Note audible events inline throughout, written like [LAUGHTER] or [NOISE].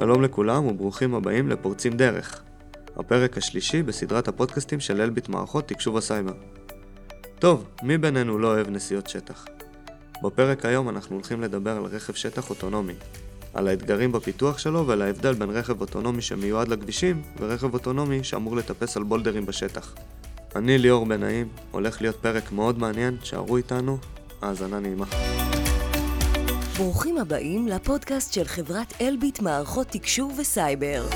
שלום לכולם וברוכים הבאים לפורצים דרך, הפרק השלישי בסדרת הפודקאסטים של אלביט מערכות תקשוב וסייבר. טוב, מי בינינו לא אוהב נסיעות שטח? בפרק היום אנחנו הולכים לדבר על רכב שטח אוטונומי, על האתגרים בפיתוח שלו ועל ההבדל בין רכב אוטונומי שמיועד לכבישים ורכב אוטונומי שאמור לטפס על בולדרים בשטח. אני ליאור בן נעים, הולך להיות פרק מאוד מעניין, הישארו איתנו, האזנה נעימה. ברוכים הבאים לפודקאסט של חברת אלביט מערכות תקשוב וסייבר.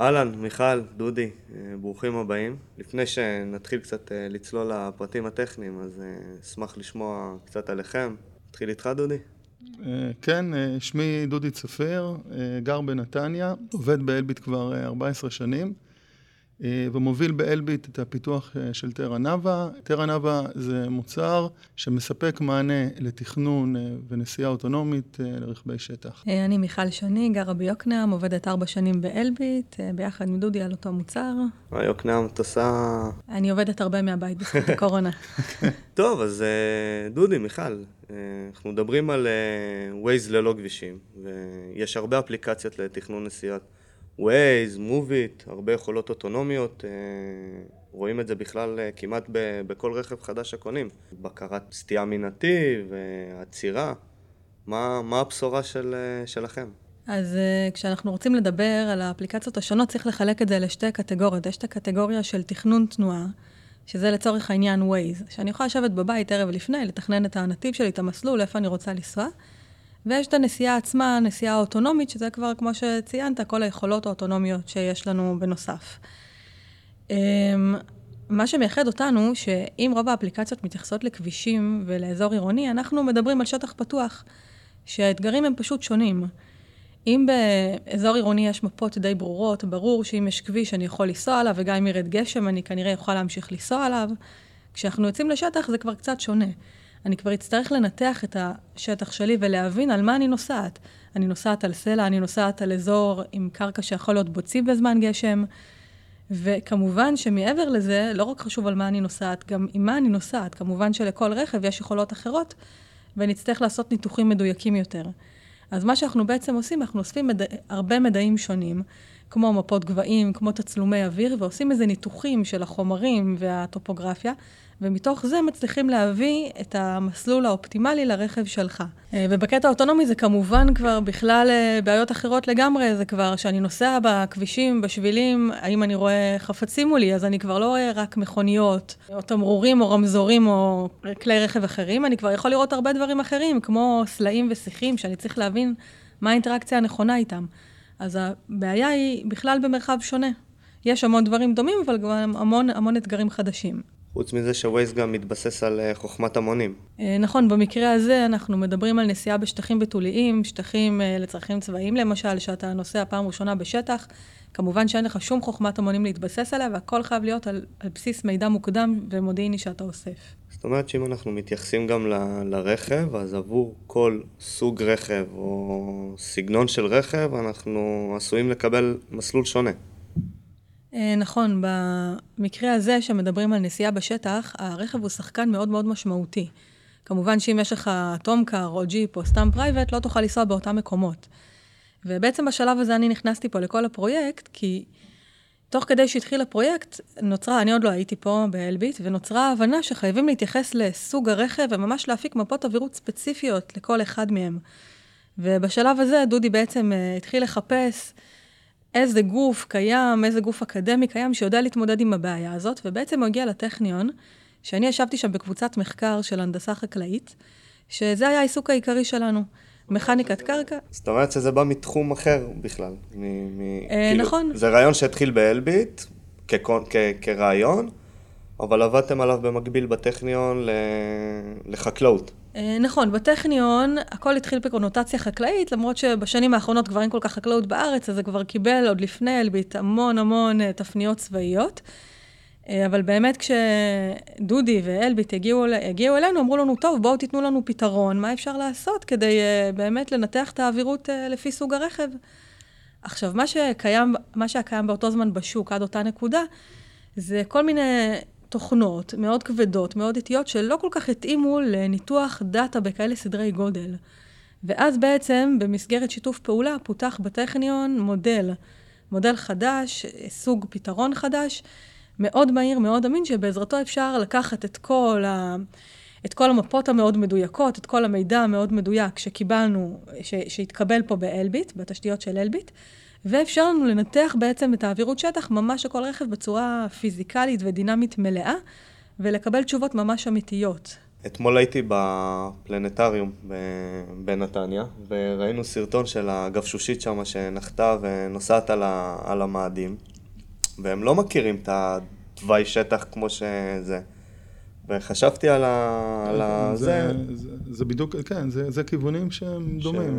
אהלן, מיכל, דודי, אה, ברוכים הבאים. לפני שנתחיל קצת אה, לצלול לפרטים הטכניים, אז אה, אשמח לשמוע קצת עליכם. נתחיל איתך, דודי? כן, שמי דודי צפיר, גר בנתניה, עובד באלביט כבר 14 שנים. אה, ומוביל באלביט את הפיתוח אה, של טרה נאווה. טרה נאווה זה מוצר שמספק מענה לתכנון אה, ונסיעה אוטונומית לרכבי שטח. אני מיכל שני, גרה ביוקנעם, עובדת ארבע שנים באלביט, ביחד עם דודי על אותו מוצר. מה יוקנעם את עושה? אני עובדת הרבה מהבית בזכות [LAUGHS] הקורונה. טוב, אז דודי, מיכל, אנחנו מדברים על Waze ללא כבישים, ויש הרבה אפליקציות לתכנון נסיעות. Waze, It, הרבה יכולות אוטונומיות, אה, רואים את זה בכלל אה, כמעט בכל רכב חדש שקונים. בקרת סטייה מנתיב, אה, עצירה, מה, מה הבשורה של, שלכם? אז כשאנחנו רוצים לדבר על האפליקציות השונות, צריך לחלק את זה לשתי קטגוריות. יש את הקטגוריה של תכנון תנועה, שזה לצורך העניין Waze, שאני יכולה לשבת בבית ערב לפני, לתכנן את הנתיב שלי, את המסלול, איפה אני רוצה לנסוע. ויש את הנסיעה עצמה, נסיעה אוטונומית, שזה כבר, כמו שציינת, כל היכולות האוטונומיות שיש לנו בנוסף. אמ, מה שמייחד אותנו, שאם רוב האפליקציות מתייחסות לכבישים ולאזור עירוני, אנחנו מדברים על שטח פתוח, שהאתגרים הם פשוט שונים. אם באזור עירוני יש מפות די ברורות, ברור שאם יש כביש אני יכול לנסוע עליו, וגם אם ירד גשם אני כנראה יכול להמשיך לנסוע עליו. כשאנחנו יוצאים לשטח זה כבר קצת שונה. אני כבר אצטרך לנתח את השטח שלי ולהבין על מה אני נוסעת. אני נוסעת על סלע, אני נוסעת על אזור עם קרקע שיכול להיות בוצי בזמן גשם. וכמובן שמעבר לזה, לא רק חשוב על מה אני נוסעת, גם עם מה אני נוסעת. כמובן שלכל רכב יש יכולות אחרות, ונצטרך לעשות ניתוחים מדויקים יותר. אז מה שאנחנו בעצם עושים, אנחנו אוספים מדע, הרבה מדעים שונים, כמו מפות גבהים, כמו תצלומי אוויר, ועושים איזה ניתוחים של החומרים והטופוגרפיה, ומתוך זה מצליחים להביא את המסלול האופטימלי לרכב שלך. אה, ובקטע האוטונומי זה כמובן כבר בכלל אה, בעיות אחרות לגמרי, זה כבר שאני נוסע בכבישים, בשבילים, האם אני רואה חפצים מולי, אז אני כבר לא רואה רק מכוניות, או תמרורים, או רמזורים, או כלי רכב אחרים, אני כבר יכול לראות הרבה דברים אחרים, כמו סלעים ושיחים, שאני צריך להבין מה האינטראקציה הנכונה איתם. אז הבעיה היא בכלל במרחב שונה. יש המון דברים דומים, אבל גם המון, המון אתגרים חדשים. חוץ מזה שווייז גם מתבסס על אה, חוכמת המונים. אה, נכון, במקרה הזה אנחנו מדברים על נסיעה בשטחים בתוליים, שטחים אה, לצרכים צבאיים למשל, שאתה נוסע פעם ראשונה בשטח. כמובן שאין לך שום חוכמת המונים להתבסס עליה, והכל חייב להיות על, על בסיס מידע מוקדם ומודיעיני שאתה אוסף. זאת אומרת שאם אנחנו מתייחסים גם ל, לרכב, אז עבור כל סוג רכב או סגנון של רכב, אנחנו עשויים לקבל מסלול שונה. אה, נכון, במקרה הזה שמדברים על נסיעה בשטח, הרכב הוא שחקן מאוד מאוד משמעותי. כמובן שאם יש לך טומקאר או ג'יפ או סתם פרייבט, לא תוכל לנסוע באותם מקומות. ובעצם בשלב הזה אני נכנסתי פה לכל הפרויקט, כי תוך כדי שהתחיל הפרויקט, נוצרה, אני עוד לא הייתי פה באלביט, ונוצרה ההבנה שחייבים להתייחס לסוג הרכב וממש להפיק מפות עבירות ספציפיות לכל אחד מהם. ובשלב הזה דודי בעצם uh, התחיל לחפש איזה גוף קיים, איזה גוף אקדמי קיים שיודע להתמודד עם הבעיה הזאת, ובעצם הוא הגיע לטכניון, שאני ישבתי שם בקבוצת מחקר של הנדסה חקלאית, שזה היה העיסוק העיקרי שלנו. מכניקת קרקע. זאת אומרת שזה בא מתחום אחר בכלל. מ- מ- אה, כאילו, נכון. זה רעיון שהתחיל באלביט כרעיון, אבל עבדתם עליו במקביל בטכניון לחקלאות. אה, נכון, בטכניון הכל התחיל בקונוטציה חקלאית, למרות שבשנים האחרונות כבר אין כל כך חקלאות בארץ, אז זה כבר קיבל עוד לפני אלביט המון המון אה, תפניות צבאיות. אה, אבל באמת כשדודי ואלביט הגיעו, הגיעו אלינו, אמרו לנו, טוב, בואו תיתנו לנו פתרון, מה אפשר לעשות כדי באמת לנתח את האווירות לפי סוג הרכב. עכשיו, מה שקיים, מה שהיה קיים באותו זמן בשוק עד אותה נקודה, זה כל מיני תוכנות מאוד כבדות, מאוד איטיות, שלא כל כך התאימו לניתוח דאטה בכאלה סדרי גודל. ואז בעצם, במסגרת שיתוף פעולה, פותח בטכניון מודל, מודל חדש, סוג פתרון חדש, מאוד מהיר, מאוד אמין, שבעזרתו אפשר לקחת את כל, ה... את כל המפות המאוד מדויקות, את כל המידע המאוד מדויק שקיבלנו, ש... שהתקבל פה באלביט, בתשתיות של אלביט, ואפשר לנו לנתח בעצם את האווירות שטח ממש לכל רכב בצורה פיזיקלית ודינמית מלאה, ולקבל תשובות ממש אמיתיות. אתמול הייתי בפלנטריום בנתניה, וראינו סרטון של הגבשושית שם שנחתה ונוסעת על, על המאדים, והם לא מכירים את התוואי שטח כמו שזה. וחשבתי על ה... על ה... זה, זה, זה, זה בדיוק, כן, זה, זה כיוונים שהם דומים.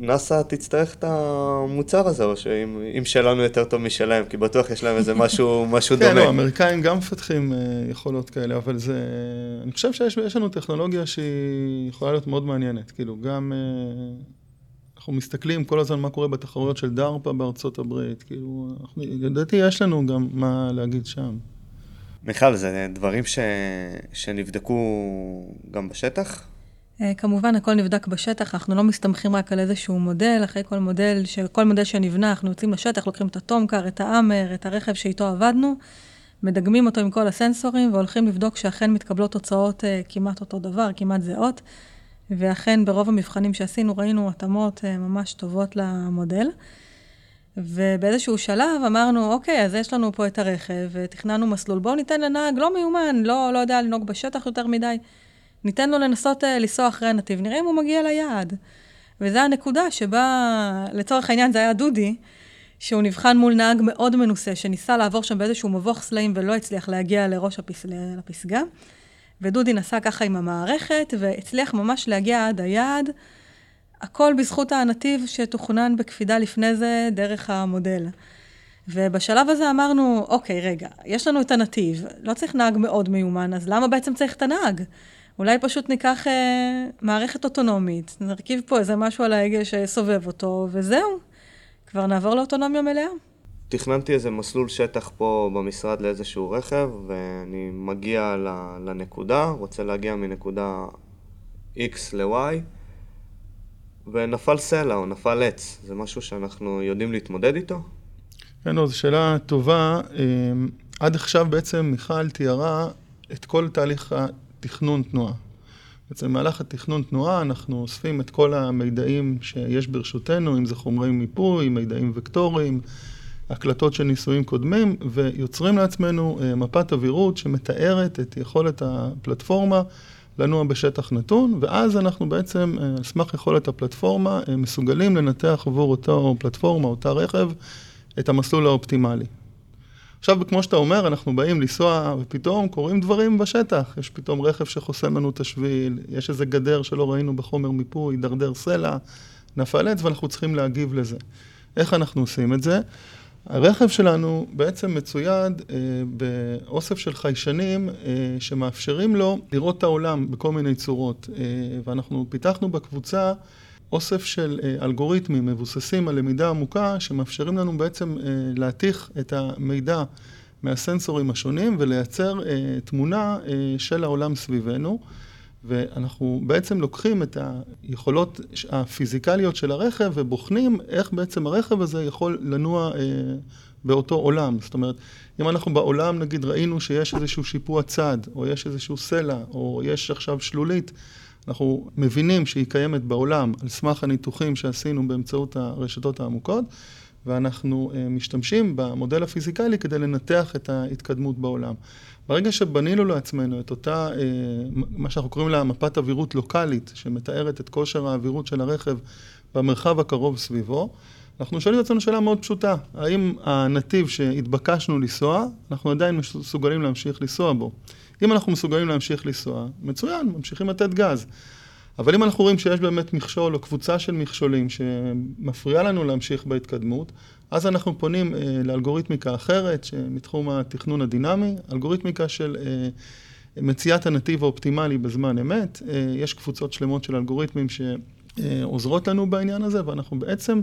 נאס"א תצטרך את המוצר הזה, או שאם שלנו יותר טוב משלהם, כי בטוח יש להם איזה משהו, [LAUGHS] משהו כן, דומה. כן, לא, האמריקאים גם מפתחים אה, יכולות כאלה, אבל זה... אני חושב שיש לנו טכנולוגיה שהיא יכולה להיות מאוד מעניינת. כאילו, גם... אה, אנחנו מסתכלים כל הזמן מה קורה בתחרויות של דארפה בארצות הברית, כאילו, לדעתי יש לנו גם מה להגיד שם. מיכל, זה דברים ש... שנבדקו גם בשטח? אה, כמובן, הכל נבדק בשטח, אנחנו לא מסתמכים רק על איזשהו מודל, אחרי כל מודל, כל מודל שנבנה, אנחנו יוצאים לשטח, לוקחים את הטומקר, את האמר, את הרכב שאיתו עבדנו, מדגמים אותו עם כל הסנסורים, והולכים לבדוק שאכן מתקבלות תוצאות uh, כמעט אותו דבר, כמעט זהות, ואכן ברוב המבחנים שעשינו ראינו התאמות uh, ממש טובות למודל. ובאיזשהו שלב אמרנו, אוקיי, אז יש לנו פה את הרכב, ותכננו מסלול, בואו ניתן לנהג לא מיומן, לא, לא יודע לנהוג בשטח יותר מדי. ניתן לו לנסות uh, לנסוע אחרי הנתיב, נראה אם הוא מגיע ליעד. וזו הנקודה שבה, לצורך העניין זה היה דודי, שהוא נבחן מול נהג מאוד מנוסה, שניסה לעבור שם באיזשהו מבוך סלעים ולא הצליח להגיע לראש הפס... לפסגה. ודודי נסע ככה עם המערכת, והצליח ממש להגיע עד היעד. הכל בזכות הנתיב שתוכנן בקפידה לפני זה דרך המודל. ובשלב הזה אמרנו, אוקיי, רגע, יש לנו את הנתיב, לא צריך נהג מאוד מיומן, אז למה בעצם צריך את הנהג? אולי פשוט ניקח אה, מערכת אוטונומית, נרכיב פה איזה משהו על ההגה שסובב אותו, וזהו. כבר נעבור לאוטונומיה מלאה. תכננתי איזה מסלול שטח פה במשרד לאיזשהו רכב, ואני מגיע לנקודה, רוצה להגיע מנקודה X ל-Y, ונפל סלע או נפל עץ. זה משהו שאנחנו יודעים להתמודד איתו? כן, לא, זו שאלה טובה. אמ, עד עכשיו בעצם מיכל תיארה את כל תהליך תכנון תנועה. בעצם במהלך התכנון תנועה אנחנו אוספים את כל המידעים שיש ברשותנו, אם זה חומרי מיפוי, מידעים וקטוריים, הקלטות של ניסויים קודמים, ויוצרים לעצמנו אה, מפת אווירות שמתארת את יכולת הפלטפורמה לנוע בשטח נתון, ואז אנחנו בעצם, אה, על סמך יכולת הפלטפורמה, אה, מסוגלים לנתח עבור אותו פלטפורמה, אותה רכב, את המסלול האופטימלי. עכשיו, כמו שאתה אומר, אנחנו באים לנסוע, ופתאום קורים דברים בשטח. יש פתאום רכב שחוסם לנו את השביל, יש איזה גדר שלא ראינו בחומר מיפוי, דרדר סלע, נפל עץ, ואנחנו צריכים להגיב לזה. איך אנחנו עושים את זה? הרכב שלנו בעצם מצויד אה, באוסף של חיישנים אה, שמאפשרים לו לראות את העולם בכל מיני צורות. אה, ואנחנו פיתחנו בקבוצה אוסף של אה, אלגוריתמים מבוססים על למידה עמוקה, שמאפשרים לנו בעצם אה, להתיך את המידע מהסנסורים השונים ולייצר אה, תמונה של העולם סביבנו. ואנחנו בעצם לוקחים את היכולות הפיזיקליות של הרכב ובוחנים איך בעצם הרכב הזה יכול לנוע באותו עולם. זאת אומרת, אם אנחנו בעולם נגיד ראינו שיש איזשהו שיפוע צד, או יש איזשהו סלע, או יש עכשיו שלולית, אנחנו מבינים שהיא קיימת בעולם על סמך הניתוחים שעשינו באמצעות הרשתות העמוקות, ואנחנו uh, משתמשים במודל הפיזיקלי כדי לנתח את ההתקדמות בעולם. ברגע שבנינו לעצמנו את אותה, uh, מה שאנחנו קוראים לה מפת אווירות לוקאלית, שמתארת את כושר האווירות של הרכב במרחב הקרוב סביבו, אנחנו שואלים את עצמנו שאלה מאוד פשוטה, האם הנתיב שהתבקשנו לנסוע, אנחנו עדיין מסוגלים להמשיך לנסוע בו? אם אנחנו מסוגלים להמשיך לנסוע, מצוין, ממשיכים לתת גז. אבל אם אנחנו רואים שיש באמת מכשול או קבוצה של מכשולים שמפריעה לנו להמשיך בהתקדמות, אז אנחנו פונים אה, לאלגוריתמיקה אחרת מתחום התכנון הדינמי, אלגוריתמיקה של אה, מציאת הנתיב האופטימלי בזמן אמת. אה, יש קבוצות שלמות של אלגוריתמים שעוזרות לנו בעניין הזה, ואנחנו בעצם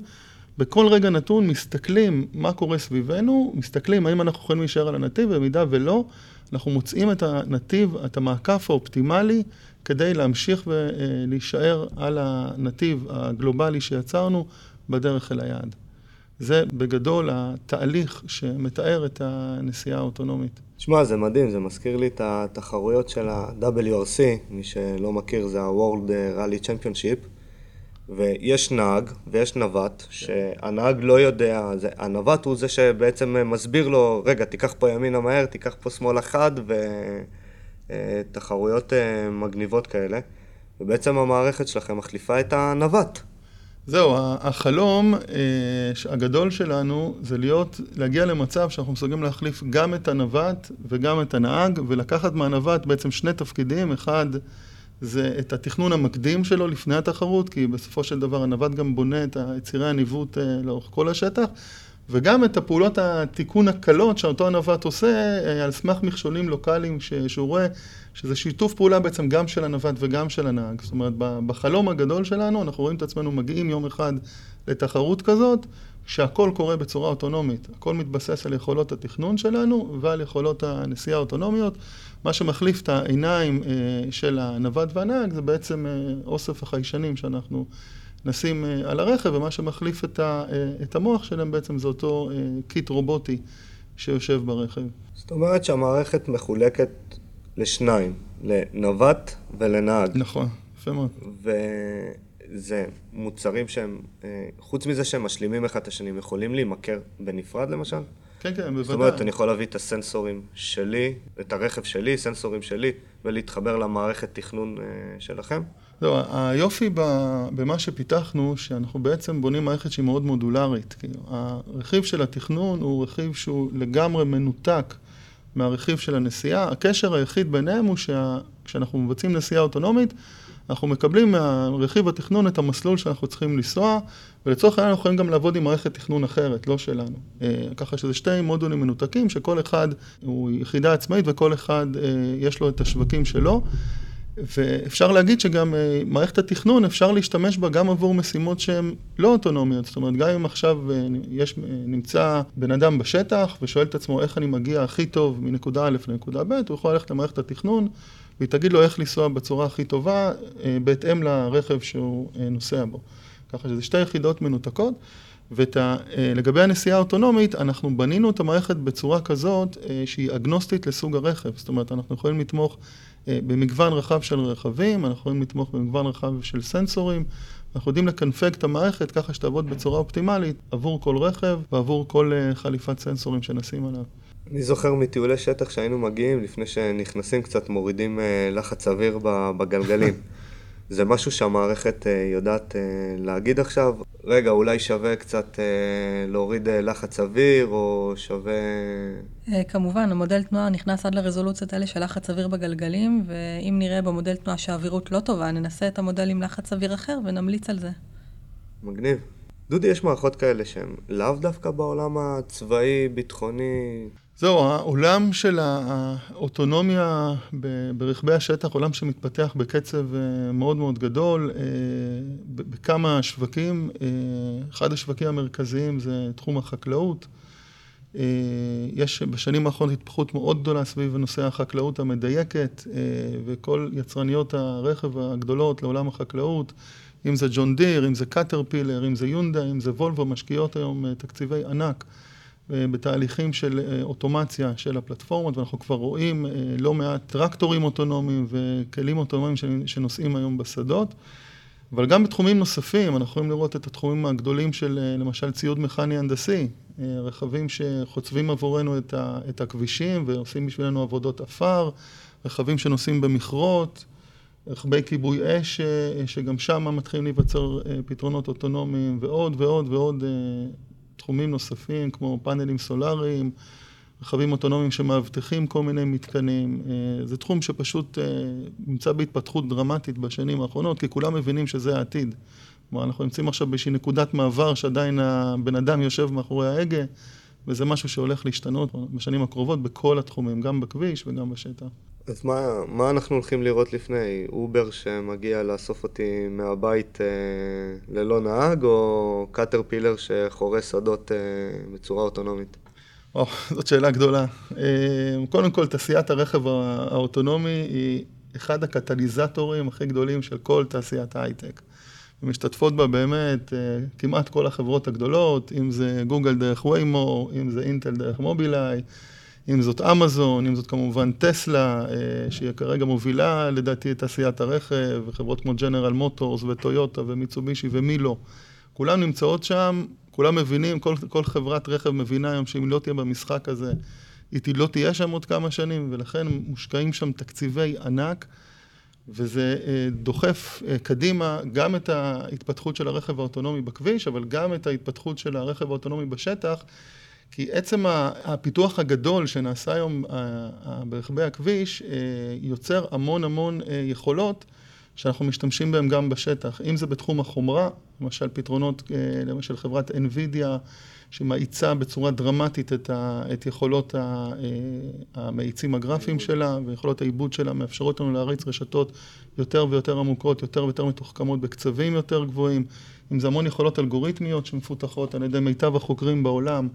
בכל רגע נתון מסתכלים מה קורה סביבנו, מסתכלים האם אנחנו יכולים להישאר על הנתיב, במידה ולא, אנחנו מוצאים את הנתיב, את המעקף האופטימלי, כדי להמשיך ולהישאר על הנתיב הגלובלי שיצרנו בדרך אל היעד. זה בגדול התהליך שמתאר את הנסיעה האוטונומית. תשמע, זה מדהים, זה מזכיר לי את התחרויות של ה-WRC, מי שלא מכיר זה ה-World Rally Championship, ויש נהג ויש נווט, שהנהג לא יודע, זה, הנווט הוא זה שבעצם מסביר לו, רגע, תיקח פה ימינה מהר, תיקח פה שמאלה חד, ותחרויות אה, מגניבות כאלה, ובעצם המערכת שלכם מחליפה את הנווט. זהו, החלום אה, הגדול שלנו זה להיות, להגיע למצב שאנחנו מסוגלים להחליף גם את הנווט וגם את הנהג, ולקחת מהנווט בעצם שני תפקידים, אחד זה את התכנון המקדים שלו לפני התחרות, כי בסופו של דבר הנווט גם בונה את צירי הניווט אה, לאורך כל השטח, וגם את הפעולות התיקון הקלות שאותו הנווט עושה אה, על סמך מכשולים לוקאליים שהוא רואה שזה שיתוף פעולה בעצם גם של הנווט וגם של הנהג. זאת אומרת, בחלום הגדול שלנו אנחנו רואים את עצמנו מגיעים יום אחד לתחרות כזאת, שהכל קורה בצורה אוטונומית. הכל מתבסס על יכולות התכנון שלנו ועל יכולות הנסיעה האוטונומיות. מה שמחליף את העיניים אה, של הנווט והנהג זה בעצם אה, אוסף החיישנים שאנחנו נשים אה, על הרכב, ומה שמחליף את, המוח שלהם בעצם זה אותו קיט רובוטי שיושב ברכב. זאת אומרת שהמערכת מחולקת לשניים, לנווט ולנהג. נכון, יפה מאוד. וזה מוצרים שהם, חוץ מזה שהם משלימים אחד את השני, הם יכולים להימכר בנפרד למשל? כן, כן, בוודאי. זאת אומרת, אני יכול להביא את הסנסורים שלי, את הרכב שלי, סנסורים שלי, ולהתחבר למערכת תכנון שלכם? לא, היופי במה שפיתחנו, שאנחנו בעצם בונים מערכת שהיא מאוד מודולרית. כאילו, הרכיב של התכנון הוא רכיב שהוא לגמרי מנותק מהרכיב של הנסיעה. הקשר היחיד ביניהם הוא שכשאנחנו מבצעים נסיעה אוטונומית, אנחנו מקבלים מהרכיב התכנון את המסלול שאנחנו צריכים לנסוע, ולצורך העניין אנחנו יכולים גם לעבוד עם מערכת תכנון אחרת, לא שלנו. אה, ככה שזה שתי מודולים מנותקים, שכל אחד הוא יחידה עצמאית וכל אחד אה, יש לו את השווקים שלו. ואפשר להגיד שגם אה, מערכת התכנון, אפשר להשתמש בה גם עבור משימות שהן לא אוטונומיות. זאת אומרת, גם אם עכשיו יש, נמצא בן אדם בשטח ושואל את עצמו איך אני מגיע הכי טוב מנקודה א' לנקודה ב', הוא יכול ללכת למערכת התכנון והיא תגיד לו איך לנסוע בצורה הכי טובה, בהתאם לרכב שהוא נוסע בו. ככה שזה שתי יחידות מנותקות, ולגבי הנסיעה האוטונומית, אנחנו בנינו את המערכת בצורה כזאת אה, שהיא אגנוסטית לסוג הרכב, זאת אומרת, אנחנו יכולים לתמוך אה, במגוון רחב של רכבים, אנחנו יכולים לתמוך במגוון רחב של סנסורים, אנחנו יודעים לקנפג את המערכת ככה שתעבוד בצורה אופטימלית עבור כל רכב ועבור כל אה, חליפת סנסורים שנשים עליו. אני זוכר מטיולי שטח שהיינו מגיעים, לפני שנכנסים קצת מורידים לחץ אוויר בגלגלים. [LAUGHS] זה משהו שהמערכת אה, יודעת אה, להגיד עכשיו, רגע, אולי שווה קצת אה, להוריד לחץ אוויר, או שווה... כמובן, המודל תנועה נכנס עד לרזולוציות האלה של לחץ אוויר בגלגלים, ואם נראה במודל תנועה שהאווירות לא טובה, ננסה את המודל עם לחץ אוויר אחר ונמליץ על זה. מגניב. דודי, יש מערכות כאלה שהן לאו דווקא בעולם הצבאי, ביטחוני? זהו, העולם של האוטונומיה ברכבי השטח, עולם שמתפתח בקצב אה, מאוד מאוד גדול, אה, בכמה שווקים. אה, אחד השווקים המרכזיים זה תחום החקלאות. יש בשנים האחרונות התפתחות מאוד גדולה סביב נושא החקלאות המדייקת, וכל יצרניות הרכב הגדולות לעולם החקלאות, אם זה ג'ון דיר, אם זה קטרפילר, אם זה יונדה, אם זה וולבו, משקיעות היום תקציבי ענק. בתהליכים של אה, אוטומציה של הפלטפורמות, ואנחנו כבר רואים אה, לא מעט טרקטורים אוטונומיים וכלים אוטונומיים שנוסעים היום בשדות. אבל גם בתחומים נוספים, אנחנו יכולים לראות את התחומים הגדולים של אה, למשל ציוד מכני הנדסי, רכבים שחוצבים עבורנו את הכבישים ועושים בשבילנו עבודות עפר, רכבים שנוסעים במכרות, רכבי כיבוי אש, שגם שם מתחילים להיווצר פתרונות אוטונומיים ועוד ועוד ועוד תחומים נוספים כמו פאנלים סולאריים, רכבים אוטונומיים שמאבטחים כל מיני מתקנים. אה, זה תחום שפשוט אה, נמצא בהתפתחות דרמטית בשנים האחרונות, כי כולם מבינים שזה העתיד. כלומר, אנחנו נמצאים עכשיו באיזושהי נקודת מעבר שעדיין הבן אדם יושב מאחורי ההגה, וזה משהו שהולך להשתנות בשנים הקרובות בכל התחומים, גם בכביש וגם בשטח. אז מה, מה אנחנו הולכים לראות לפני? אובר שמגיע לאסוף אותי מהבית אה, ללא נהג, או קטרפילר שחורס שדות אה, בצורה אוטונומית? או, זאת שאלה גדולה. אה, קודם כל, תעשיית הרכב האוטונומי היא אחד הקטליזטורים הכי גדולים של כל תעשיית ההייטק. משתתפות בה באמת אה, כמעט כל החברות הגדולות, אם זה גוגל דרך ויימו, אם זה אינטל דרך מובילאיי, אם זאת אמזון, אם זאת כמובן טסלה, אה, שהיא כרגע מובילה לדעתי את תעשיית הרכב, וחברות כמו ג'נרל מוטורס וטויוטה ומיצובישי ומי לא. כולן נמצאות שם, כולם מבינים, כל, כל חברת רכב מבינה היום שאם לא תהיה במשחק הזה, היא לא תהיה שם עוד כמה שנים, ולכן מושקעים שם תקציבי ענק. וזה אה, דוחף אה, קדימה גם את ההתפתחות של הרכב האוטונומי בכביש, אבל גם את ההתפתחות של הרכב האוטונומי בשטח, כי עצם הפיתוח הגדול שנעשה היום ברכבי הכביש יוצר המון המון יכולות שאנחנו משתמשים בהם גם בשטח. אם זה בתחום החומרה, למשל פתרונות, למשל חברת NVIDIA, שמאיצה בצורה דרמטית את, ה, את יכולות ה, המאיצים הגרפיים שלה, ויכולות העיבוד שלה מאפשרות לנו להריץ רשתות יותר ויותר עמוקות, יותר ויותר מתוחכמות בקצבים יותר גבוהים. אם זה המון יכולות אלגוריתמיות שמפותחות על ידי מיטב החוקרים בעולם.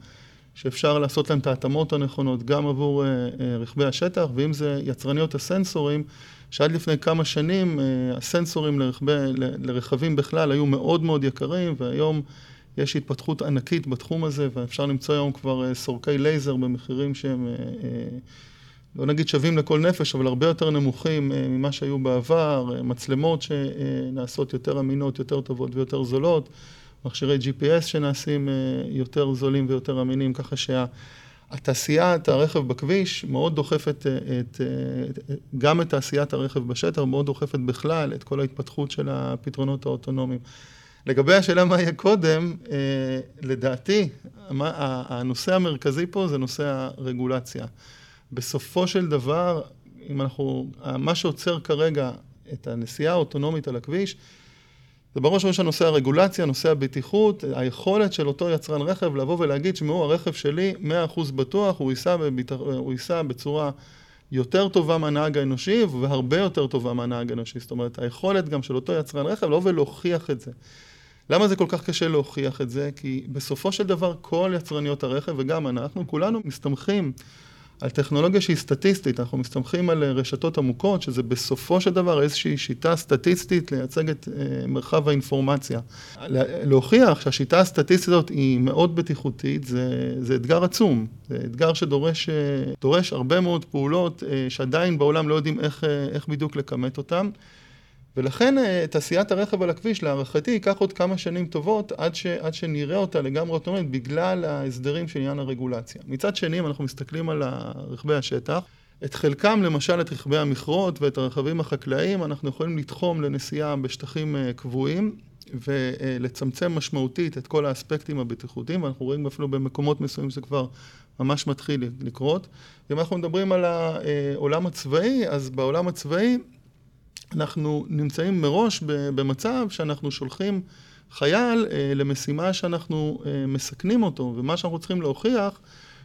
שאפשר לעשות להם את ההתאמות הנכונות גם עבור uh, uh, רכבי השטח, ואם זה יצרניות הסנסורים, שעד לפני כמה שנים uh, הסנסורים לרכבי, ל, לרכבים בכלל היו מאוד מאוד יקרים, והיום יש התפתחות ענקית בתחום הזה, ואפשר למצוא היום כבר סורקי לייזר במחירים שהם, לא נגיד שווים לכל נפש, אבל הרבה יותר נמוכים ממה שהיו בעבר, מצלמות שנעשות יותר אמינות, יותר טובות ויותר זולות. מכשירי GPS שנעשים אה, יותר זולים ויותר אמינים, ככה שהתעשיית הרכב בכביש מאוד דוחפת אה, את, את, אה, גם את תעשיית הרכב בשטח, מאוד דוחפת בכלל את כל ההתפתחות של הפתרונות האוטונומיים. לגבי השאלה מה יהיה קודם, לדעתי, הנושא המרכזי פה זה נושא הרגולציה. בסופו של דבר, אם אנחנו, מה שעוצר כרגע את הנסיעה האוטונומית על הכביש, זה בראש ובראשונה נושא הרגולציה, נושא הבטיחות, היכולת של אותו יצרן רכב לבוא ולהגיד, שמעו, הרכב שלי 100% בטוח, הוא ייסע, בביט... הוא ייסע בצורה יותר טובה מהנהג האנושי והרבה יותר טובה מהנהג האנושי. זאת אומרת, היכולת גם של אותו יצרן רכב לבוא ולהוכיח את זה. למה זה כל כך קשה להוכיח את זה? כי בסופו של דבר כל יצרניות הרכב, וגם אנחנו, כולנו מסתמכים על טכנולוגיה שהיא סטטיסטית, אנחנו מסתמכים על אה, רשתות עמוקות, שזה בסופו של דבר איזושהי שיטה סטטיסטית לייצג את אה, מרחב האינפורמציה. להוכיח שהשיטה הסטטיסטית הזאת היא מאוד בטיחותית, זה, זה אתגר עצום. זה אתגר שדורש אה, הרבה מאוד פעולות שעדיין בעולם לא יודעים איך, איך בדיוק לכמת אותן. ולכן אה, תעשיית הרכב על הכביש, להערכתי, ייקח עוד כמה שנים טובות עד, ש, עד שנראה אותה לגמרי אוטומטית בגלל ההסדרים של עניין הרגולציה. מצד שני, אם אנחנו מסתכלים על רכבי השטח, את חלקם, למשל את רכבי המכרות ואת הרכבים החקלאיים, אנחנו יכולים לתחום לנסיעה בשטחים אה, קבועים ולצמצם משמעותית את כל האספקטים הבטיחותיים, ואנחנו רואים אפילו במקומות מסוימים שזה כבר ממש מתחיל לקרות. אם אנחנו מדברים על העולם הצבאי, אז בעולם הצבאי אנחנו נמצאים מראש במצב שאנחנו שולחים חייל אה, למשימה שאנחנו אה, מסכנים אותו, ומה שאנחנו צריכים להוכיח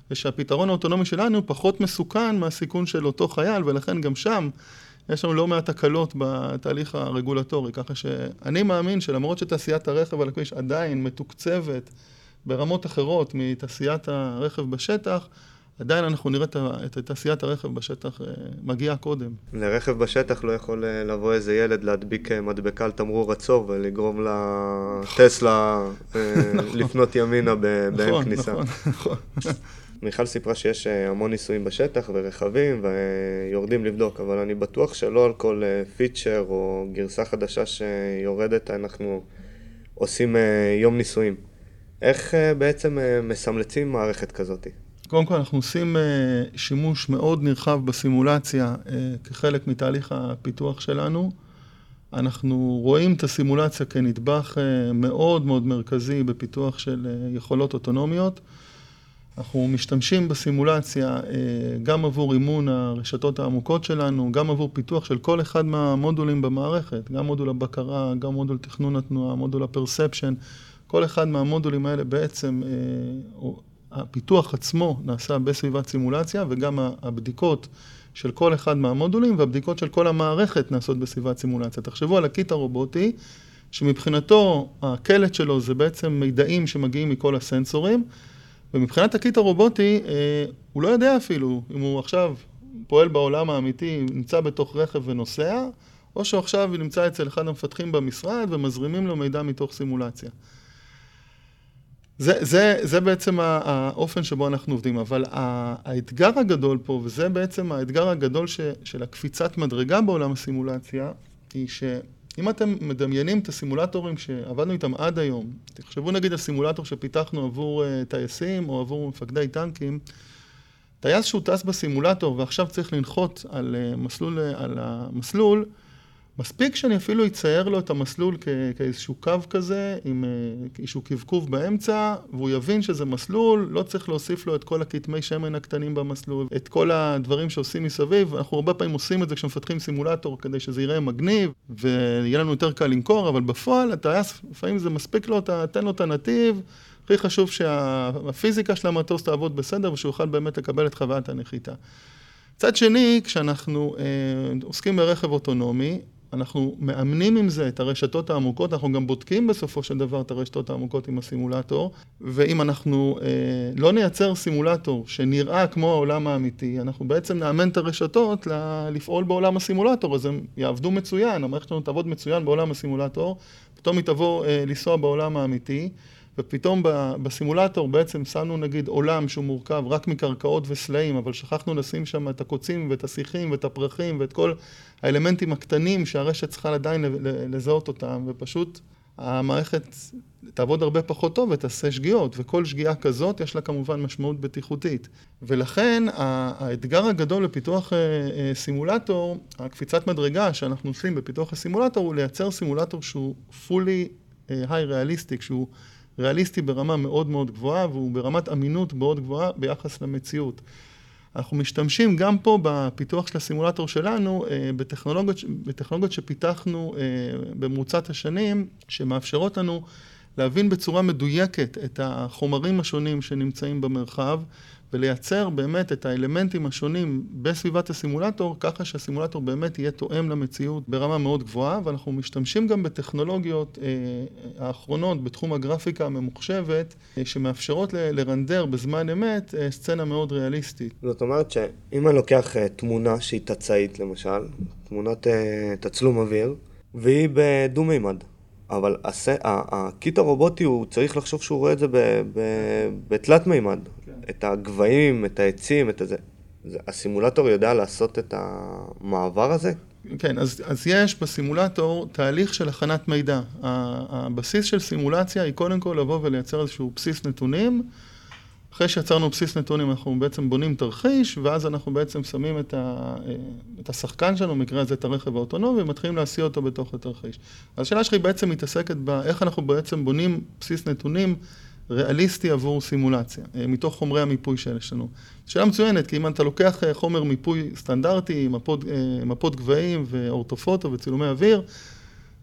זה שהפתרון האוטונומי שלנו פחות מסוכן מהסיכון של אותו חייל, ולכן גם שם יש לנו לא מעט הקלות בתהליך הרגולטורי, ככה שאני מאמין שלמרות שתעשיית הרכב על הכביש עדיין מתוקצבת ברמות אחרות מתעשיית הרכב בשטח, עדיין אנחנו נראה את תעשיית הרכב בשטח אה, מגיעה קודם. לרכב בשטח לא יכול אה, לבוא איזה ילד להדביק אה, מדבקה על תמרור עצור ולגרום לטסלה [LAUGHS] נכון. לפנות ימינה באין נכון, כניסה. נכון, נכון. [LAUGHS] מיכל סיפרה שיש המון ניסויים בשטח ורכבים ויורדים לבדוק, אבל אני בטוח שלא על כל פיצ'ר או גרסה חדשה שיורדת אנחנו עושים יום ניסויים. איך בעצם מסמלצים מערכת כזאת? קודם כל אנחנו עושים uh, שימוש מאוד נרחב בסימולציה uh, כחלק מתהליך הפיתוח שלנו. אנחנו רואים את הסימולציה כנדבך uh, מאוד מאוד מרכזי בפיתוח של uh, יכולות אוטונומיות. אנחנו משתמשים בסימולציה uh, גם עבור אימון הרשתות העמוקות שלנו, גם עבור פיתוח של כל אחד מהמודולים במערכת, גם מודול הבקרה, גם מודול תכנון התנועה, מודול הפרספשן. כל אחד מהמודולים האלה בעצם uh, הפיתוח עצמו נעשה בסביבת סימולציה, וגם הבדיקות של כל אחד מהמודולים והבדיקות של כל המערכת נעשות בסביבת סימולציה. תחשבו על הקיט הרובוטי, שמבחינתו הקלט שלו זה בעצם מידעים שמגיעים מכל הסנסורים, ומבחינת הקיט הרובוטי, אה, הוא לא יודע אפילו אם הוא עכשיו פועל בעולם האמיתי, נמצא בתוך רכב ונוסע, או שעכשיו הוא נמצא אצל אחד המפתחים במשרד ומזרימים לו מידע מתוך סימולציה. זה, זה, זה בעצם האופן שבו אנחנו עובדים, אבל האתגר הגדול פה, וזה בעצם האתגר הגדול ש, של הקפיצת מדרגה בעולם הסימולציה, היא שאם אתם מדמיינים את הסימולטורים שעבדנו איתם עד היום, תחשבו נגיד על סימולטור שפיתחנו עבור uh, טייסים או עבור מפקדי טנקים, טייס שהוא טס בסימולטור ועכשיו צריך לנחות על, uh, מסלול, uh, על המסלול, מספיק שאני אפילו אצייר לו את המסלול כ- כאיזשהו קו כזה, עם אה, איזשהו קבקוב באמצע, והוא יבין שזה מסלול, לא צריך להוסיף לו את כל הכתמי שמן הקטנים במסלול, את כל הדברים שעושים מסביב. אנחנו הרבה פעמים עושים את זה כשמפתחים סימולטור, כדי שזה ייראה מגניב, ויהיה לנו יותר קל למכור, אבל בפועל הטייס, לפעמים זה מספיק לו, תן לו את הנתיב. הכי חשוב שהפיזיקה של המטוס תעבוד בסדר, ושהוא יוכל באמת לקבל את חוויית הנחיתה. מצד שני, כשאנחנו אה, עוסקים ברכב אוטונומי, אנחנו מאמנים עם זה את הרשתות העמוקות, אנחנו גם בודקים בסופו של דבר את הרשתות העמוקות עם הסימולטור, ואם אנחנו אה, לא נייצר סימולטור שנראה כמו העולם האמיתי, אנחנו בעצם נאמן את הרשתות לפעול בעולם הסימולטור, אז הם יעבדו מצוין, המערכת שלנו תעבוד מצוין בעולם הסימולטור, פתאום היא תבוא אה, לנסוע בעולם האמיתי. ופתאום בסימולטור בעצם שמנו נגיד עולם שהוא מורכב רק מקרקעות וסלעים, אבל שכחנו לשים שם את הקוצים ואת השיחים ואת הפרחים ואת כל האלמנטים הקטנים שהרשת צריכה עדיין לזהות אותם, ופשוט המערכת תעבוד הרבה פחות טוב ותעשה שגיאות, וכל שגיאה כזאת יש לה כמובן משמעות בטיחותית. ולכן האתגר הגדול לפיתוח אה, אה, סימולטור, הקפיצת מדרגה שאנחנו עושים בפיתוח הסימולטור, הוא לייצר סימולטור שהוא fully אה, high realistic, שהוא ריאליסטי ברמה מאוד מאוד גבוהה, והוא ברמת אמינות מאוד גבוהה ביחס למציאות. אנחנו משתמשים גם פה בפיתוח של הסימולטור שלנו אה, בטכנולוגיות, בטכנולוגיות שפיתחנו אה, במרוצת השנים, שמאפשרות לנו להבין בצורה מדויקת את החומרים השונים שנמצאים במרחב, ולייצר באמת את האלמנטים השונים בסביבת הסימולטור, ככה שהסימולטור באמת יהיה תואם למציאות ברמה מאוד גבוהה, ואנחנו משתמשים גם בטכנולוגיות אה, האחרונות בתחום הגרפיקה הממוחשבת, אה, שמאפשרות ל- לרנדר בזמן אמת אה, סצנה מאוד ריאליסטית. זאת אומרת שאם אני לוקח אה, תמונה שהיא תצאית למשל, תמונת אה, תצלום אוויר, והיא בדו-מימד. אבל הקיט הרובוטי הוא צריך לחשוב שהוא רואה את זה בתלת מימד. את הגבהים, את העצים, את הזה. הסימולטור יודע לעשות את המעבר הזה? כן, אז, אז יש בסימולטור תהליך של הכנת מידע. הבסיס של סימולציה היא קודם כל לבוא ולייצר איזשהו בסיס נתונים. אחרי שיצרנו בסיס נתונים אנחנו בעצם בונים תרחיש, ואז אנחנו בעצם שמים את, ה, את השחקן שלנו, במקרה הזה את הרכב האוטונומי, ומתחילים להסיע אותו בתוך התרחיש. אז השאלה שלי בעצם מתעסקת באיך אנחנו בעצם בונים בסיס נתונים ריאליסטי עבור סימולציה, אה, מתוך חומרי המיפוי שיש לנו. שאלה מצוינת, כי אם אתה לוקח אה, חומר מיפוי סטנדרטי, מפות, אה, מפות גבהים ואורטופוטו וצילומי אוויר,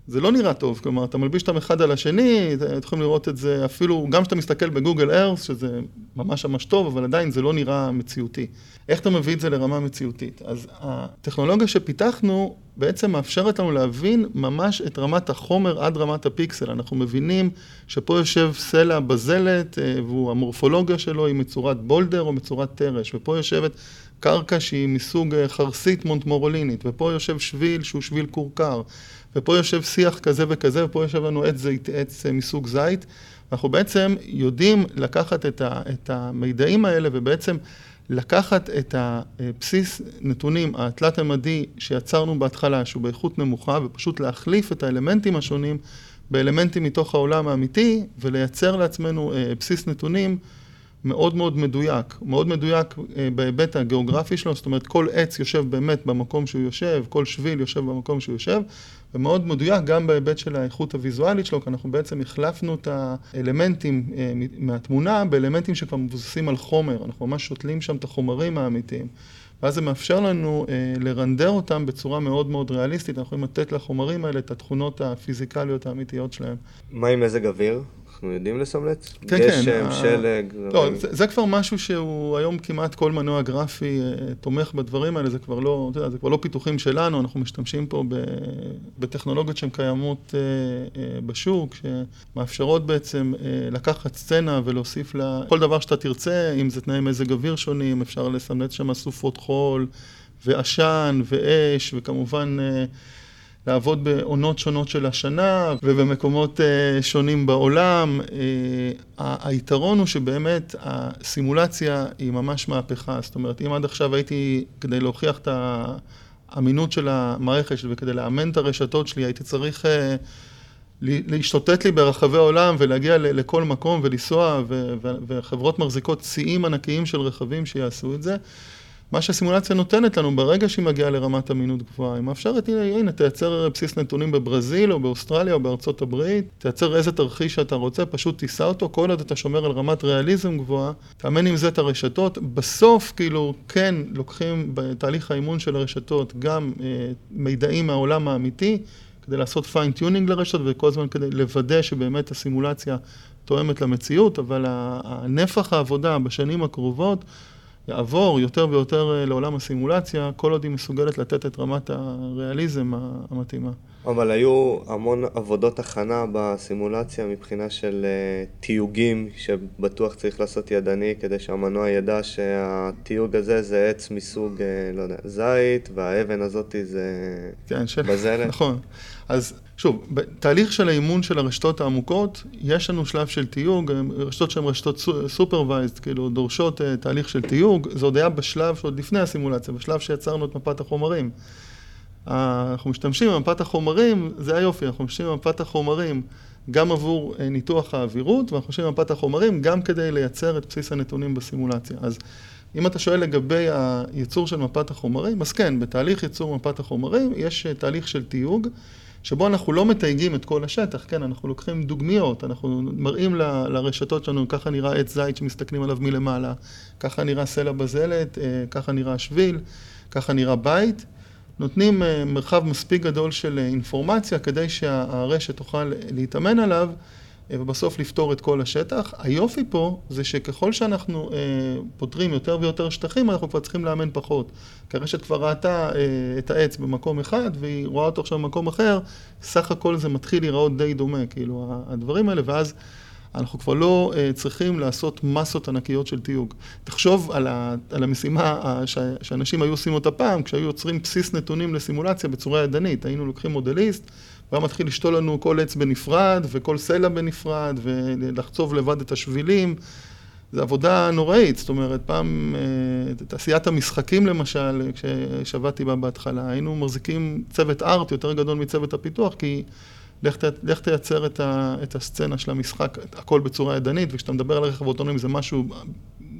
זה לא נראה טוב, כלומר, אתה מלביש אותם אחד על השני, אתם יכולים לראות את זה אפילו, גם כשאתה מסתכל בגוגל ארס, שזה ממש ממש טוב, אבל עדיין זה לא נראה מציאותי. איך אתה מביא את זה לרמה מציאותית? אז הטכנולוגיה שפיתחנו בעצם מאפשרת לנו להבין ממש את רמת החומר עד רמת הפיקסל. אנחנו מבינים שפה יושב סלע בזלת, אה, והמורפולוגיה שלו היא מצורת בולדר או מצורת תרש, ופה יושבת קרקע שהיא מסוג אה, חרסית מונטמורולינית, ופה יושב שביל שהוא שביל כורכר. ופה יושב שיח כזה וכזה, ופה יושב לנו עץ, זית, עץ אה, מסוג זית. אנחנו בעצם יודעים לקחת את, ה, את המידעים האלה ובעצם לקחת את הבסיס נתונים התלת-ממדי שיצרנו בהתחלה, שהוא באיכות נמוכה, ופשוט להחליף את האלמנטים השונים באלמנטים מתוך העולם האמיתי, ולייצר לעצמנו אה, בסיס נתונים מאוד מאוד מדויק, מאוד מדויק אה, בהיבט הגיאוגרפי שלו, זאת אומרת כל עץ יושב באמת במקום שהוא יושב, כל שביל יושב במקום שהוא יושב, ומאוד מדויק גם בהיבט של האיכות הוויזואלית שלו, כי אנחנו בעצם החלפנו את האלמנטים אה, מהתמונה באלמנטים שכבר מבוססים על חומר, אנחנו ממש שותלים שם את החומרים האמיתיים. ואז זה מאפשר לנו אה, לרנדר אותם בצורה מאוד מאוד ריאליסטית, אנחנו יכולים לתת לחומרים האלה את התכונות הפיזיקליות האמיתיות שלהם. מה עם מזג אוויר? אנחנו יודעים לסמלץ? כן, כן. גשם, ה- שלג. לא. זה, זה כבר משהו שהוא היום כמעט כל מנוע גרפי אה, תומך בדברים האלה, זה כבר לא, אתה יודע, זה כבר לא פיתוחים שלנו, אנחנו משתמשים פה ב, בטכנולוגיות שהן קיימות אה, אה, בשוק, שמאפשרות בעצם אה, לקחת סצנה ולהוסיף לה כל דבר שאתה תרצה, אם זה תנאי מזג אוויר שונים, אפשר לסמלץ שם סופות חול ועשן ואש, וכמובן... אה, לעבוד בעונות שונות של השנה ובמקומות uh, שונים בעולם. Uh, ה- היתרון הוא שבאמת הסימולציה היא ממש מהפכה. זאת אומרת, אם עד עכשיו הייתי, כדי להוכיח את האמינות של המערכת שלי וכדי לאמן את הרשתות שלי, הייתי צריך... Uh, ל- להשתותט לי ברחבי העולם ולהגיע לכל מקום ולנסוע, וחברות מחזיקות שיאים ענקיים של רכבים שיעשו את זה. מה שהסימולציה נותנת לנו ברגע שהיא מגיעה לרמת אמינות גבוהה, היא מאפשרת, הנה, הנה, תייצר בסיס נתונים בברזיל או באוסטרליה או בארצות הברית, תייצר איזה תרחיש שאתה רוצה, פשוט תיסע אותו, כל עוד אתה שומר על רמת ריאליזם גבוהה, תאמן עם זה את הרשתות. בסוף, כאילו, כן, לוקחים בתהליך האימון של הרשתות גם אה, מידעים מהעולם האמיתי, כדי לעשות fine tuning לרשת וכל הזמן כדי לוודא שבאמת הסימולציה תואמת למציאות, אבל הנפח העבודה בשנים הקרובות יעבור יותר ויותר אה, לעולם הסימולציה, כל עוד היא מסוגלת לתת את רמת הריאליזם המתאימה. אבל היו המון עבודות הכנה בסימולציה מבחינה של uh, תיוגים שבטוח צריך לעשות ידני כדי שהמנוע ידע שהתיוג הזה זה עץ מסוג, uh, לא יודע, זית והאבן הזאתי זה כן, של... בזלת. נכון. אז שוב, בתהליך של האימון של הרשתות העמוקות, יש לנו שלב של תיוג, רשתות שהן רשתות סופרוויזד, כאילו דורשות uh, תהליך של תיוג, זה עוד היה בשלב שעוד לפני הסימולציה, בשלב שיצרנו את מפת החומרים. אנחנו משתמשים במפת החומרים, זה היופי, אנחנו משתמשים במפת החומרים גם עבור אה, ניתוח האווירות, ואנחנו משתמשים במפת החומרים גם כדי לייצר את בסיס הנתונים בסימולציה. אז אם אתה שואל לגבי הייצור של מפת החומרים, אז כן, בתהליך ייצור מפת החומרים יש אה, תהליך של תיוג, שבו אנחנו לא מתייגים את כל השטח, כן, אנחנו לוקחים דוגמיות, אנחנו מראים ל- לרשתות שלנו, ככה נראה עץ זית שמסתכלים עליו מלמעלה, ככה נראה סלע בזלת, אה, ככה נראה שביל, ככה נראה בית. נותנים אה, מרחב מספיק גדול של אה, אינפורמציה כדי שהרשת תוכל להתאמן עליו אה, ובסוף לפתור את כל השטח. היופי פה זה שככל שאנחנו פותרים יותר ויותר שטחים, אנחנו כבר צריכים לאמן פחות. כי הרשת כבר ראתה את העץ במקום אחד והיא רואה אותו עכשיו במקום אחר, סך הכל זה מתחיל להיראות די דומה, כאילו הדברים האלה, ואז אנחנו כבר לא uh, צריכים לעשות מסות ענקיות של תיוג. תחשוב על, ה, על המשימה ש, שאנשים היו עושים אותה פעם, כשהיו יוצרים בסיס נתונים לסימולציה בצורה ידנית. היינו לוקחים מודליסט, והיה מתחיל לשתול לנו כל עץ בנפרד, וכל סלע בנפרד, ולחצוב לבד את השבילים. זו עבודה נוראית, זאת אומרת, פעם, uh, תעשיית המשחקים למשל, כשעבדתי בה בהתחלה, היינו מחזיקים צוות ארט יותר גדול מצוות הפיתוח, כי... לך, לך תייצר את, ה, את הסצנה של המשחק, הכל בצורה ידנית, וכשאתה מדבר על רכב אוטונומי זה משהו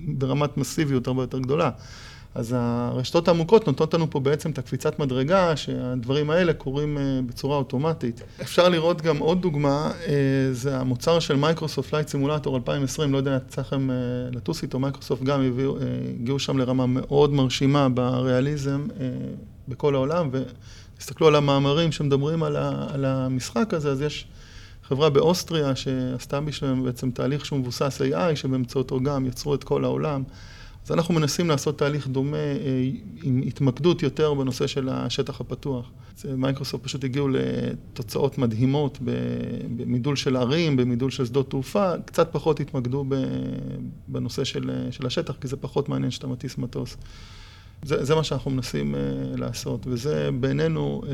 ברמת מסיביות הרבה יותר גדולה. אז הרשתות העמוקות נותנות לנו פה בעצם את הקפיצת מדרגה, שהדברים האלה קורים אה, בצורה אוטומטית. אפשר לראות גם עוד דוגמה, אה, זה המוצר של Microsoft Flight Simulator 2020, לא יודע, יצא לכם אה, לטוס איתו, מייקרוסופט גם הגיעו שם לרמה מאוד מרשימה בריאליזם בכל העולם, ו... תסתכלו על המאמרים שמדברים על, ה, על המשחק הזה, אז יש חברה באוסטריה שעשתה בשבילם בעצם תהליך שהוא מבוסס AI, שבאמצעותו גם יצרו את כל העולם. אז אנחנו מנסים לעשות תהליך דומה אה, עם התמקדות יותר בנושא של השטח הפתוח. מייקרוסופט פשוט הגיעו לתוצאות מדהימות במידול של ערים, במידול של שדות תעופה, קצת פחות התמקדו בנושא של, של השטח, כי זה פחות מעניין שאתה מטיס מטוס. זה, זה מה שאנחנו מנסים uh, לעשות, וזה בעינינו uh,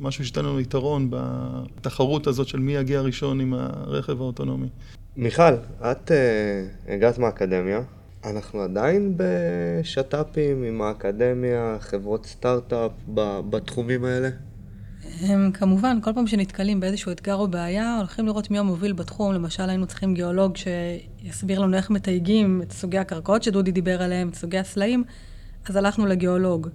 משהו שייתן לנו יתרון בתחרות הזאת של מי יגיע ראשון עם הרכב האוטונומי. מיכל, את uh, הגעת מהאקדמיה, אנחנו עדיין בשת"פים עם האקדמיה, חברות סטארט-אפ בתחומים האלה? הם כמובן, כל פעם שנתקלים באיזשהו אתגר או בעיה, הולכים לראות מי המוביל בתחום. למשל, היינו צריכים גיאולוג שיסביר לנו איך מתייגים את סוגי הקרקעות שדודי דיבר עליהם, את סוגי הסלעים. אז הלכנו לגיאולוג.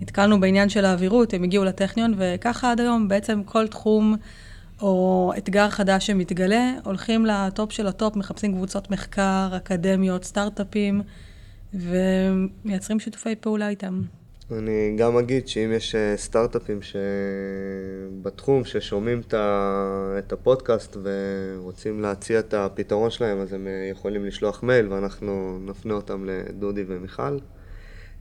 נתקלנו בעניין של העבירות, הם הגיעו לטכניון, וככה עד היום בעצם כל תחום או אתגר חדש שמתגלה, הולכים לטופ של הטופ, מחפשים קבוצות מחקר, אקדמיות, סטארט-אפים, ומייצרים שיתופי פעולה איתם. אני גם אגיד שאם יש אה, סטארט-אפים שבתחום ששומעים את הפודקאסט ורוצים להציע את הפתרון שלהם, אז הם אה, יכולים לשלוח מייל ואנחנו נפנה אותם לדודי ומיכל.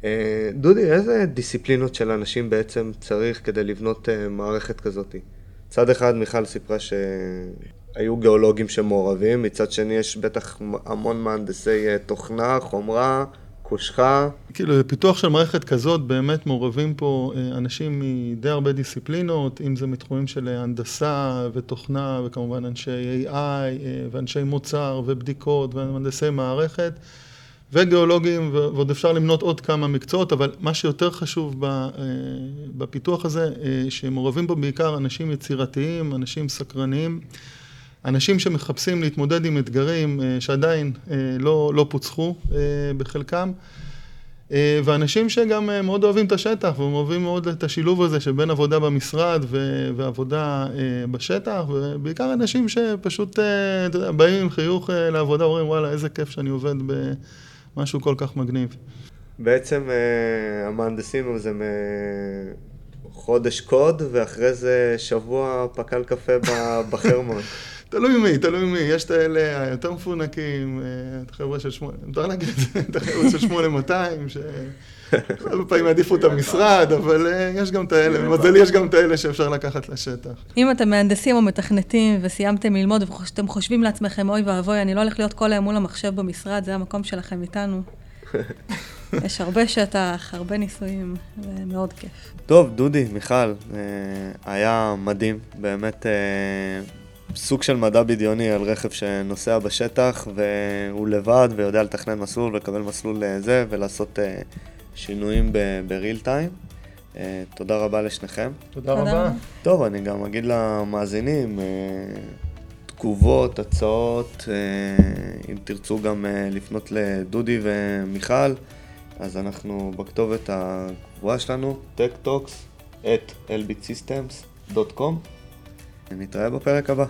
אה, דודי, איזה דיסציפלינות של אנשים בעצם צריך כדי לבנות מערכת כזאת? מצד אחד מיכל סיפרה שהיו גיאולוגים שמעורבים, מצד שני יש בטח המון מהנדסי תוכנה, חומרה. קושחה. כאילו, פיתוח של מערכת כזאת, באמת מעורבים פה אה, אנשים מדי הרבה דיסציפלינות, אם זה מתחומים של הנדסה ותוכנה, וכמובן אנשי AI, אה, ואנשי מוצר, ובדיקות, ומהנדסי מערכת, וגיאולוגים, ועוד אפשר למנות עוד כמה מקצועות, אבל מה שיותר חשוב אה, בפיתוח הזה, שמעורבים בו בעיקר אנשים יצירתיים, אנשים סקרניים. אנשים שמחפשים להתמודד עם אתגרים אה, שעדיין אה, לא, לא פוצחו אה, בחלקם, ואנשים שגם מאוד אוהבים את השטח ואוהבים מאוד את השילוב הזה שבין עבודה במשרד ועבודה בשטח, ובעיקר אנשים שפשוט, אתה יודע, באים עם חיוך לעבודה, אומרים וואלה, איזה כיף שאני עובד במשהו כל כך מגניב. בעצם המהנדסים זה חודש קוד, ואחרי זה שבוע פקל קפה [LAUGHS] בחרמון. תלוי מי, תלוי מי. יש את האלה היותר מפונקים, אה, את החבר'ה של שמונה, מותר להגיד את זה, את החבר'ה של 8200, ש... הרבה פעמים יעדיפו את המשרד, אבל אה, יש גם את האלה, למזלי יש גם את האלה שאפשר לקחת לשטח. אם אתם מהנדסים או מתכנתים וסיימתם ללמוד ואתם חושבים לעצמכם, אוי ואבוי, אני לא הולך להיות כל היום מול המחשב במשרד, זה המקום שלכם איתנו. [LAUGHS] יש הרבה שטח, הרבה ניסויים, זה מאוד כיף. טוב, דודי, מיכל, אה, היה מדהים, באמת סוג של מדע בדיוני על רכב שנוסע בשטח והוא לבד ויודע לתכנן מסלול ולקבל מסלול לזה ולעשות שינויים בריל טיים. Uh, תודה רבה לשניכם. תודה רבה. טוב, אני גם אגיד למאזינים, uh, תגובות, הצעות, uh, אם תרצו גם uh, לפנות לדודי ומיכל, אז אנחנו בכתובת הקבועה שלנו, techtalks at lbitsystems.com. נתראה בפרק הבא.